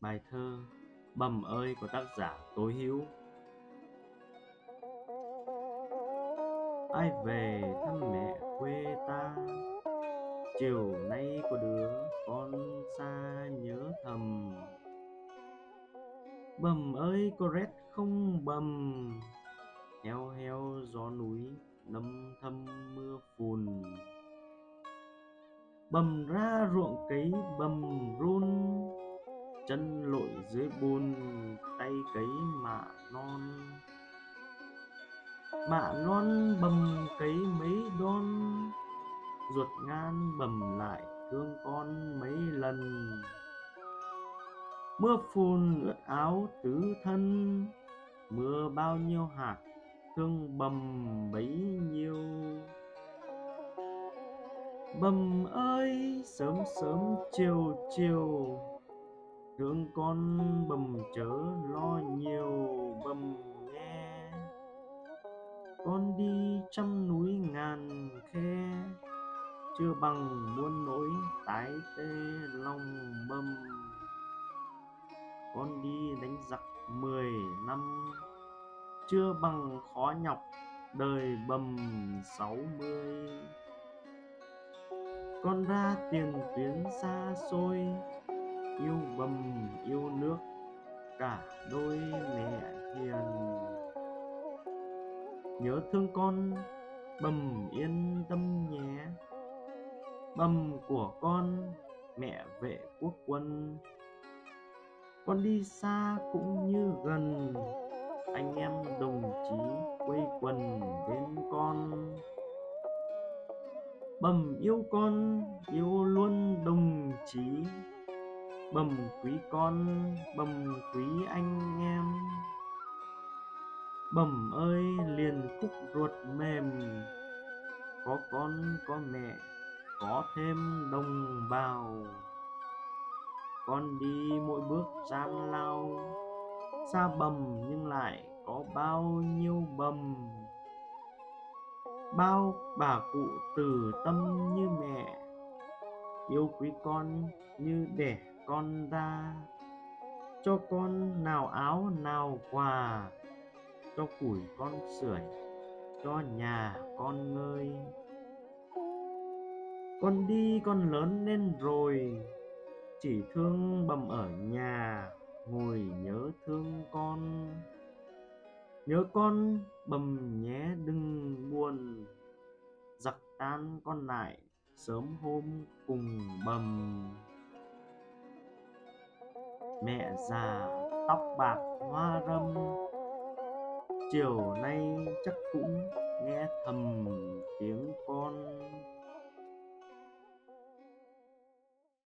Bài thơ Bầm ơi của tác giả Tố Hữu Ai về thăm mẹ quê ta? Chiều nay có đứa con xa nhớ thầm. Bầm ơi có rét không bầm. Heo heo gió núi nấm thâm mưa phùn. Bầm ra ruộng cấy bầm run chân lội dưới bùn tay cấy mạ non. Mạ non bầm cấy mấy đon, ruột ngan bầm lại thương con mấy lần. Mưa phùn ướt áo tứ thân, mưa bao nhiêu hạt thương bầm bấy nhiêu. Bầm ơi, sớm sớm chiều chiều thương con bầm chớ lo nhiều bầm nghe con đi trăm núi ngàn khe, chưa bằng muôn nỗi tái tê lòng bầm. Con đi đánh giặc mười năm, chưa bằng khó nhọc đời bầm sáu mươi. Con ra tiền tuyến xa xôi yêu bầm, yêu nước, cả đôi mẹ hiền. Nhớ thương con, bầm yên tâm nhé. Bầm của con, mẹ vệ quốc quân. Con đi xa cũng như gần, anh em đồng chí quây quần bên con. Bầm yêu con, yêu luôn đồng chí bầm quý con, bầm quý anh em. Bầm ơi, liền khúc ruột mềm. Có con, có mẹ, có thêm đồng bào. Con đi mỗi bước gian lao. Xa bầm nhưng lại có bao nhiêu bầm. Bao bà cụ từ tâm như mẹ. Yêu quý con như đẻ con ra. Cho con nào áo nào quà. Cho củi con sưởi. Cho nhà con ngơi. Con đi con lớn lên rồi. Chỉ thương bầm ở nhà. Ngồi nhớ thương con. Nhớ con bầm nhé đừng buồn. Giặc tan con lại sớm hôm cùng bầm mẹ già tóc bạc hoa râm. Chiều nay chắc cũng nghe thầm